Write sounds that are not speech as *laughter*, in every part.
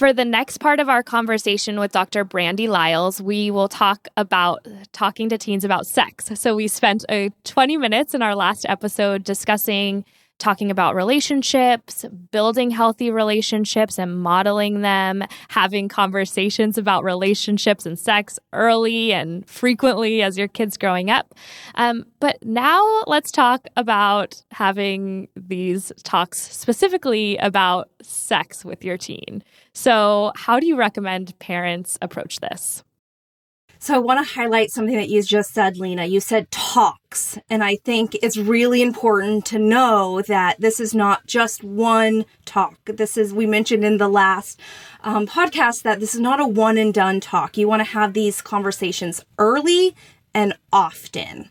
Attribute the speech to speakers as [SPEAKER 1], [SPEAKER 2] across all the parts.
[SPEAKER 1] For the next part of our conversation with Dr. Brandy Lyles, we will talk about talking to teens about sex. So we spent uh, 20 minutes in our last episode discussing talking about relationships, building healthy relationships and modeling them, having conversations about relationships and sex early and frequently as your kid's growing up. Um, but now let's talk about having these talks specifically about sex with your teen. So, how do you recommend parents approach this?
[SPEAKER 2] So I want to highlight something that you just said, Lena. You said talks. And I think it's really important to know that this is not just one talk. This is, we mentioned in the last um, podcast that this is not a one and done talk. You want to have these conversations early and often.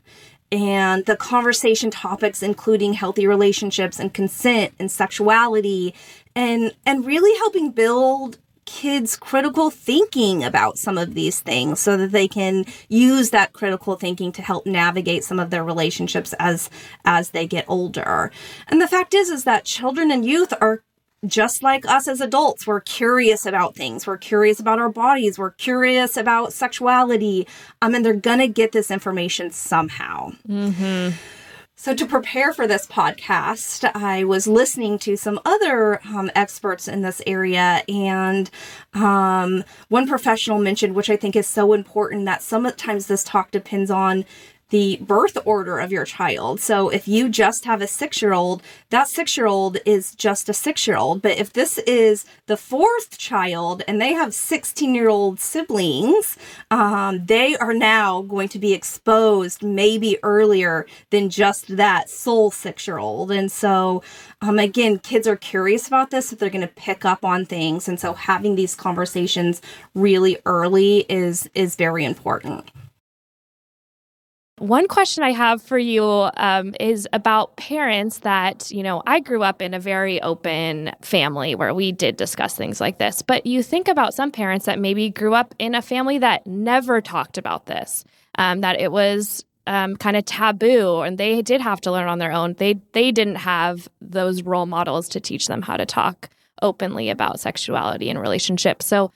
[SPEAKER 2] And the conversation topics, including healthy relationships and consent and sexuality and, and really helping build kids critical thinking about some of these things so that they can use that critical thinking to help navigate some of their relationships as as they get older. And the fact is is that children and youth are just like us as adults, we're curious about things. We're curious about our bodies. We're curious about sexuality. Um, and they're going to get this information somehow. Mm-hmm. So, to prepare for this podcast, I was listening to some other um, experts in this area, and um, one professional mentioned, which I think is so important, that sometimes this talk depends on the birth order of your child. So if you just have a six year old, that six year old is just a six year old. But if this is the fourth child and they have 16 year old siblings, um, they are now going to be exposed maybe earlier than just that sole six year old. And so, um, again, kids are curious about this, so they're going to pick up on things. And so having these conversations really early is, is very important.
[SPEAKER 1] One question I have for you um, is about parents that, you know, I grew up in a very open family where we did discuss things like this. But you think about some parents that maybe grew up in a family that never talked about this, um, that it was um, kind of taboo and they did have to learn on their own. They, they didn't have those role models to teach them how to talk openly about sexuality and relationships. So,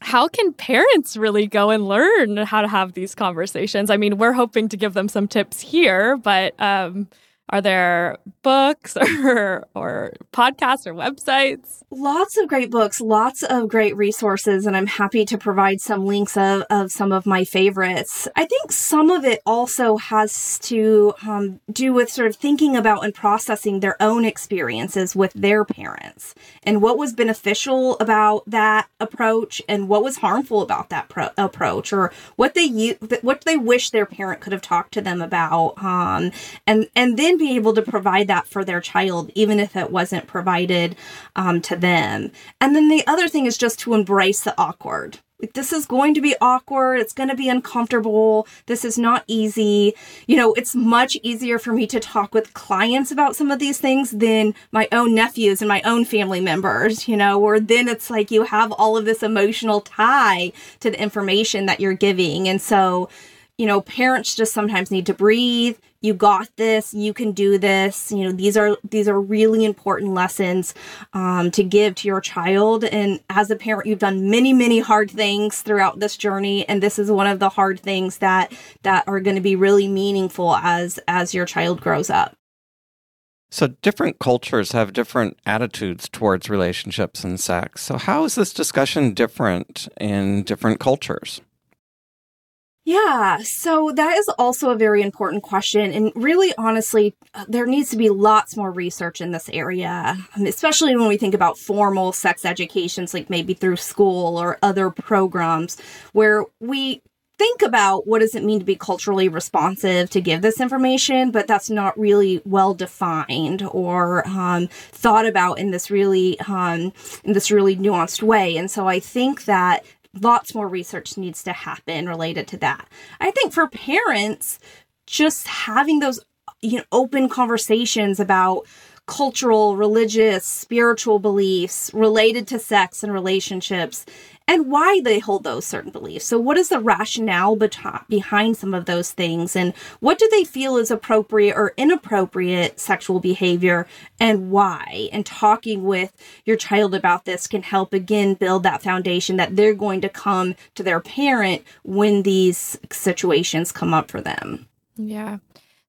[SPEAKER 1] how can parents really go and learn how to have these conversations? I mean, we're hoping to give them some tips here, but um, are there books *laughs* or or podcasts or websites?
[SPEAKER 2] Lots of great books, lots of great resources, and I'm happy to provide some links of, of some of my favorites. I think some of it also has to um, do with sort of thinking about and processing their own experiences with their parents and what was beneficial about that approach and what was harmful about that pro- approach or what they what they wish their parent could have talked to them about um, and and then be able to provide that for their child, even if it wasn't provided um, to them. And then the other thing is just to embrace the awkward. This is going to be awkward. It's going to be uncomfortable. This is not easy. You know, it's much easier for me to talk with clients about some of these things than my own nephews and my own family members, you know, where then it's like you have all of this emotional tie to the information that you're giving. And so, you know, parents just sometimes need to breathe. You got this. You can do this. You know, these are these are really important lessons um, to give to your child. And as a parent, you've done many, many hard things throughout this journey, and this is one of the hard things that that are going to be really meaningful as as your child grows up.
[SPEAKER 3] So, different cultures have different attitudes towards relationships and sex. So, how is this discussion different in different cultures?
[SPEAKER 2] Yeah, so that is also a very important question. And really, honestly, uh, there needs to be lots more research in this area, um, especially when we think about formal sex educations, like maybe through school or other programs where we think about what does it mean to be culturally responsive to give this information, but that's not really well defined or um, thought about in this really um, in this really nuanced way. And so I think that lots more research needs to happen related to that. I think for parents, just having those you know open conversations about cultural, religious, spiritual beliefs related to sex and relationships and why they hold those certain beliefs. So, what is the rationale behind some of those things, and what do they feel is appropriate or inappropriate sexual behavior, and why? And talking with your child about this can help again build that foundation that they're going to come to their parent when these situations come up for them.
[SPEAKER 1] Yeah.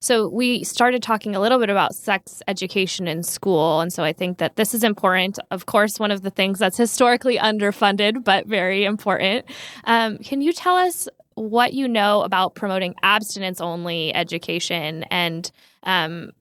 [SPEAKER 1] So, we started talking a little bit about sex education in school. And so, I think that this is important. Of course, one of the things that's historically underfunded, but very important. Um, can you tell us what you know about promoting abstinence only education and um,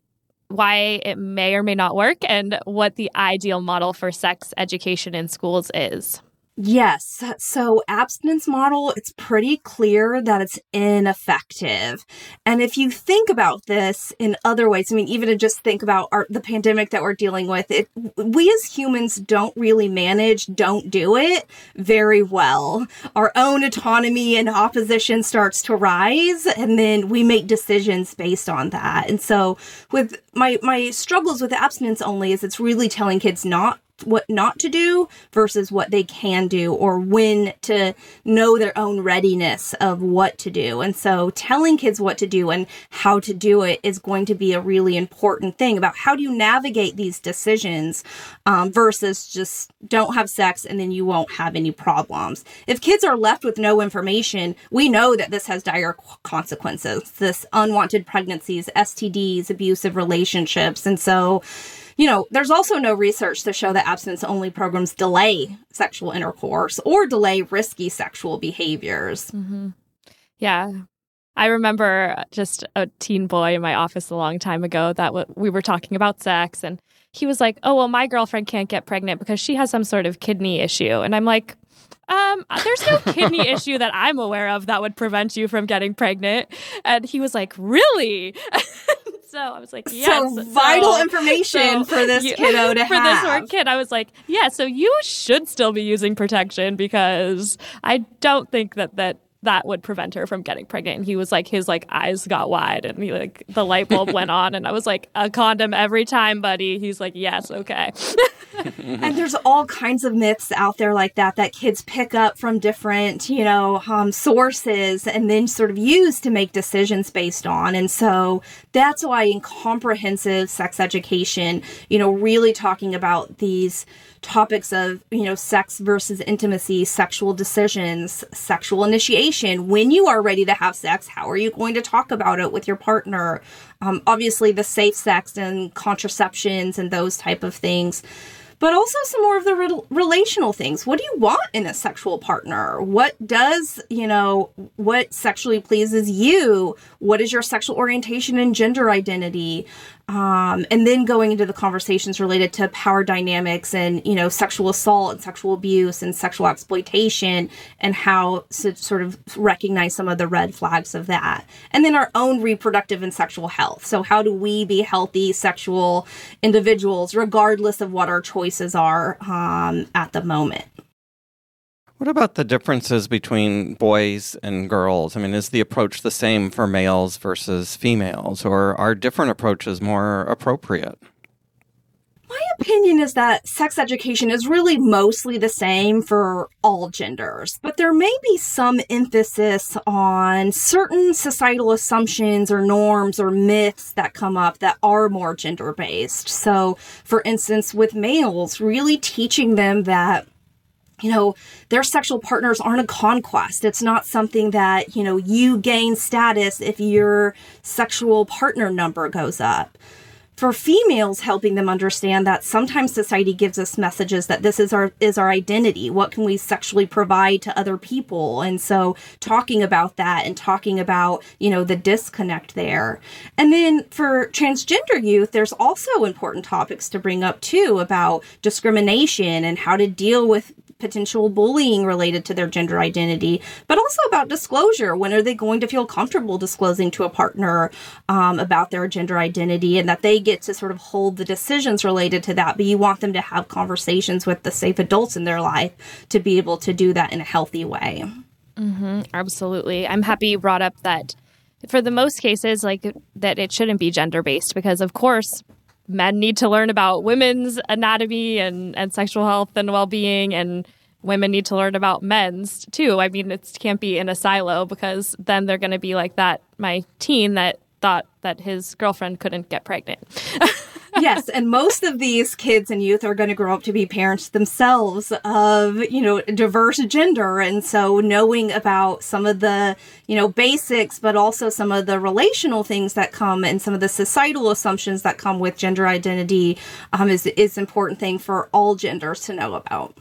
[SPEAKER 1] why it may or may not work, and what the ideal model for sex education in schools is?
[SPEAKER 2] Yes. So abstinence model, it's pretty clear that it's ineffective. And if you think about this in other ways, I mean, even to just think about our, the pandemic that we're dealing with, it, we as humans don't really manage, don't do it very well. Our own autonomy and opposition starts to rise and then we make decisions based on that. And so with my, my struggles with abstinence only is it's really telling kids not what not to do versus what they can do or when to know their own readiness of what to do. And so telling kids what to do and how to do it is going to be a really important thing about how do you navigate these decisions um, versus just don't have sex and then you won't have any problems. If kids are left with no information, we know that this has dire consequences. This unwanted pregnancies, STDs, abusive relationships. And so, you know, there's also no research to show that abstinence only programs delay sexual intercourse or delay risky sexual behaviors.
[SPEAKER 1] Mm-hmm. Yeah. I remember just a teen boy in my office a long time ago that w- we were talking about sex and he was like, "Oh, well my girlfriend can't get pregnant because she has some sort of kidney issue." And I'm like, um, there's no kidney *laughs* issue that I'm aware of that would prevent you from getting pregnant. And he was like, Really? *laughs* so I was like, yes.
[SPEAKER 2] So vital so, information so for this you, kiddo to *laughs*
[SPEAKER 1] for
[SPEAKER 2] have.
[SPEAKER 1] this poor kid. I was like, yeah. So you should still be using protection because I don't think that that that would prevent her from getting pregnant. And he was like, his like eyes got wide and he like the light bulb *laughs* went on and I was like, a condom every time, buddy. He's like, yes, okay. *laughs*
[SPEAKER 2] and there's all kinds of myths out there like that that kids pick up from different, you know, um, sources and then sort of use to make decisions based on. And so that's why in comprehensive sex education, you know, really talking about these topics of, you know, sex versus intimacy, sexual decisions, sexual initiation. When you are ready to have sex, how are you going to talk about it with your partner? Um, obviously, the safe sex and contraceptions and those type of things but also some more of the re- relational things. What do you want in a sexual partner? What does, you know, what sexually pleases you? What is your sexual orientation and gender identity? Um, and then going into the conversations related to power dynamics and you know sexual assault and sexual abuse and sexual exploitation and how to sort of recognize some of the red flags of that. And then our own reproductive and sexual health. So how do we be healthy sexual individuals regardless of what our choices are um, at the moment
[SPEAKER 3] what about the differences between boys and girls? I mean, is the approach the same for males versus females, or are different approaches more appropriate?
[SPEAKER 2] My opinion is that sex education is really mostly the same for all genders, but there may be some emphasis on certain societal assumptions or norms or myths that come up that are more gender based. So, for instance, with males, really teaching them that you know, their sexual partners aren't a conquest. It's not something that, you know, you gain status if your sexual partner number goes up. For females helping them understand that sometimes society gives us messages that this is our is our identity. What can we sexually provide to other people? And so talking about that and talking about you know the disconnect there. And then for transgender youth there's also important topics to bring up too about discrimination and how to deal with potential bullying related to their gender identity, but also about disclosure. When are they going to feel comfortable disclosing to a partner um, about their gender identity and that they get to sort of hold the decisions related to that? But you want them to have conversations with the safe adults in their life to be able to do that in a healthy way.
[SPEAKER 1] Mm-hmm, absolutely. I'm happy you brought up that for the most cases, like that it shouldn't be gender based because, of course, men need to learn about women's anatomy and, and sexual health and well being, and women need to learn about men's too. I mean, it can't be in a silo because then they're going to be like that, my teen that thought that his girlfriend couldn't get pregnant. *laughs*
[SPEAKER 2] yes, and most of these kids and youth are going to grow up to be parents themselves of, you know, diverse gender. And so knowing about some of the, you know, basics, but also some of the relational things that come and some of the societal assumptions that come with gender identity um, is, is important thing for all genders to know about.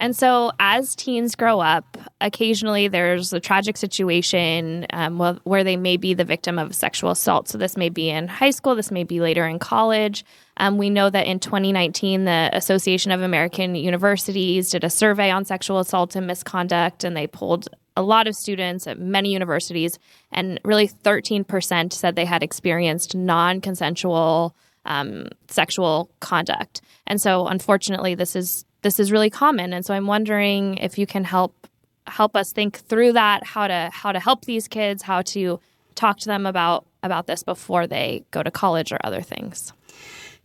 [SPEAKER 1] And so, as teens grow up, occasionally there's a tragic situation um, where they may be the victim of sexual assault. So, this may be in high school, this may be later in college. Um, we know that in 2019, the Association of American Universities did a survey on sexual assault and misconduct, and they polled a lot of students at many universities, and really 13% said they had experienced non consensual um, sexual conduct. And so, unfortunately, this is this is really common. And so I'm wondering if you can help help us think through that, how to how to help these kids, how to talk to them about about this before they go to college or other things.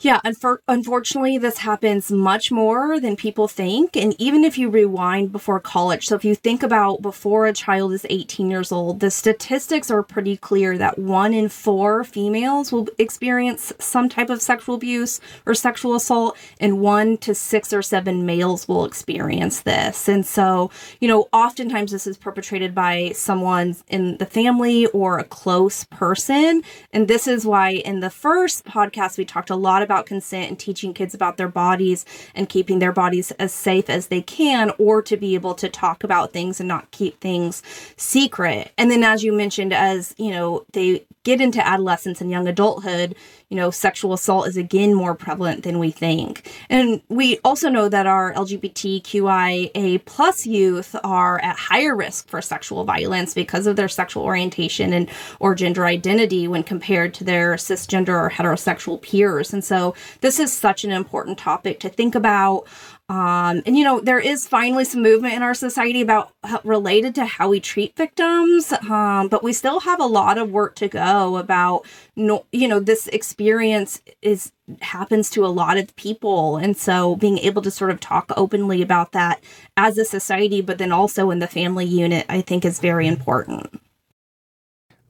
[SPEAKER 2] Yeah, unfor- unfortunately, this happens much more than people think. And even if you rewind before college, so if you think about before a child is 18 years old, the statistics are pretty clear that one in four females will experience some type of sexual abuse or sexual assault, and one to six or seven males will experience this. And so, you know, oftentimes this is perpetrated by someone in the family or a close person. And this is why in the first podcast, we talked a lot about consent and teaching kids about their bodies and keeping their bodies as safe as they can, or to be able to talk about things and not keep things secret. And then, as you mentioned, as you know, they get into adolescence and young adulthood, you know, sexual assault is again more prevalent than we think. And we also know that our LGBTQIA plus youth are at higher risk for sexual violence because of their sexual orientation and or gender identity when compared to their cisgender or heterosexual peers. And so this is such an important topic to think about. Um, and you know, there is finally some movement in our society about related to how we treat victims, um, but we still have a lot of work to go about. No, you know, this experience is happens to a lot of people, and so being able to sort of talk openly about that as a society, but then also in the family unit, I think is very important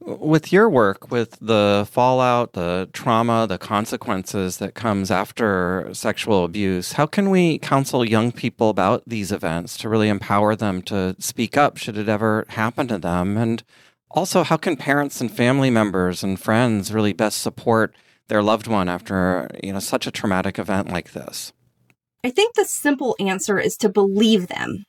[SPEAKER 3] with your work with the fallout the trauma the consequences that comes after sexual abuse how can we counsel young people about these events to really empower them to speak up should it ever happen to them? And also how can parents and family members and friends really best support their loved one after you know such a traumatic event like this?
[SPEAKER 2] I think the simple answer is to believe them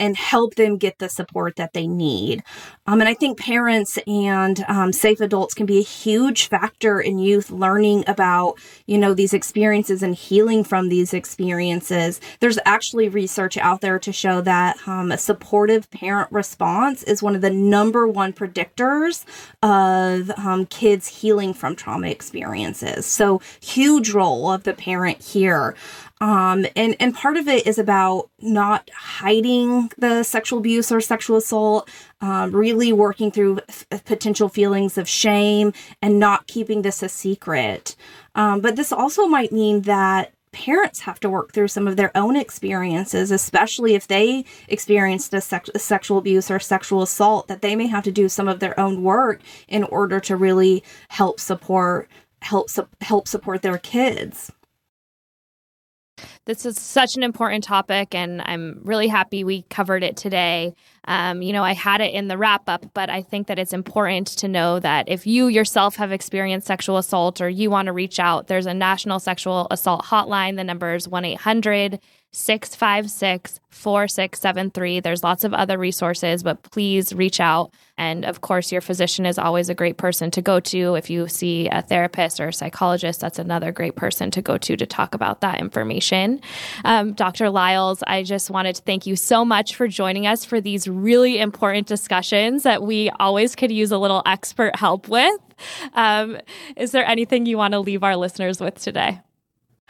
[SPEAKER 2] and help them get the support that they need. Um, and I think parents and um, safe adults can be a huge factor in youth learning about, you know, these experiences and healing from these experiences. There's actually research out there to show that um, a supportive parent response is one of the number one predictors of um, kids healing from trauma experiences. So huge role of the parent here. Um, and, and part of it is about not hiding the sexual abuse or sexual assault, um, really working through f- potential feelings of shame and not keeping this a secret. Um, but this also might mean that parents have to work through some of their own experiences, especially if they experienced a, sex- a, sexual abuse or sexual assault, that they may have to do some of their own work in order to really help support help su- help support their kids.
[SPEAKER 1] This is such an important topic, and I'm really happy we covered it today. Um, you know, I had it in the wrap up, but I think that it's important to know that if you yourself have experienced sexual assault or you want to reach out, there's a national sexual assault hotline. The number is 1 800 656 4673. There's lots of other resources, but please reach out. And of course, your physician is always a great person to go to. If you see a therapist or a psychologist, that's another great person to go to to talk about that information. Um, Dr. Lyles, I just wanted to thank you so much for joining us for these really important discussions that we always could use a little expert help with. Um, is there anything you want to leave our listeners with today?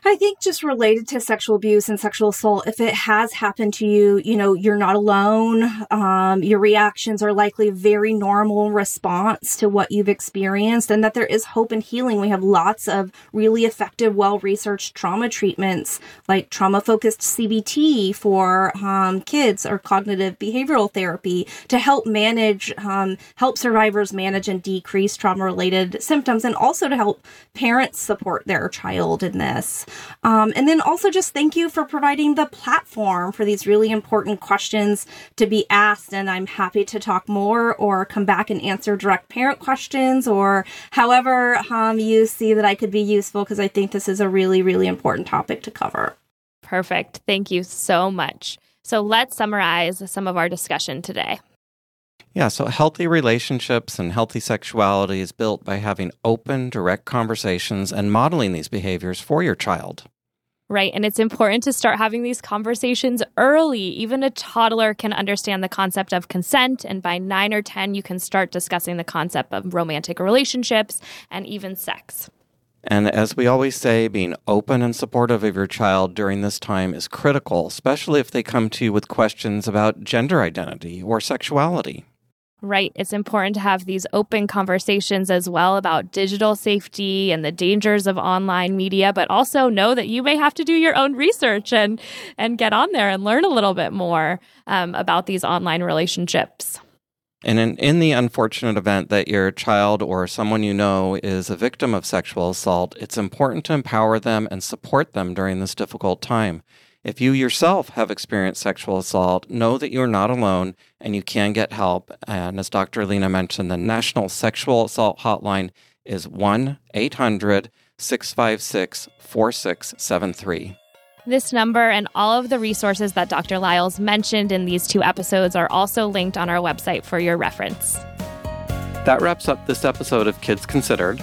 [SPEAKER 2] I think just related to sexual abuse and sexual assault, if it has happened to you, you know, you're not alone. Um, your reactions are likely a very normal response to what you've experienced and that there is hope and healing. We have lots of really effective, well researched trauma treatments like trauma focused CBT for um, kids or cognitive behavioral therapy to help manage, um, help survivors manage and decrease trauma related symptoms and also to help parents support their child in this. Um, and then also just thank you for providing the platform for these really important questions to be asked. And I'm happy to talk more or come back and answer direct parent questions or however um, you see that I could be useful because I think this is a really, really important topic to cover.
[SPEAKER 1] Perfect. Thank you so much. So let's summarize some of our discussion today.
[SPEAKER 3] Yeah, so healthy relationships and healthy sexuality is built by having open, direct conversations and modeling these behaviors for your child.
[SPEAKER 1] Right. And it's important to start having these conversations early. Even a toddler can understand the concept of consent. And by nine or 10, you can start discussing the concept of romantic relationships and even sex.
[SPEAKER 3] And as we always say, being open and supportive of your child during this time is critical, especially if they come to you with questions about gender identity or sexuality.
[SPEAKER 1] Right. It's important to have these open conversations as well about digital safety and the dangers of online media, but also know that you may have to do your own research and, and get on there and learn a little bit more um, about these online relationships.
[SPEAKER 3] And in, in the unfortunate event that your child or someone you know is a victim of sexual assault, it's important to empower them and support them during this difficult time. If you yourself have experienced sexual assault, know that you're not alone and you can get help. And as Dr. Lena mentioned, the National Sexual Assault Hotline is 1 800 656 4673.
[SPEAKER 1] This number and all of the resources that Dr. Lyles mentioned in these two episodes are also linked on our website for your reference.
[SPEAKER 3] That wraps up this episode of Kids Considered.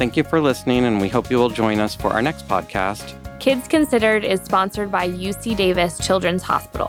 [SPEAKER 3] Thank you for listening, and we hope you will join us for our next podcast.
[SPEAKER 1] Kids Considered is sponsored by UC Davis Children's Hospital.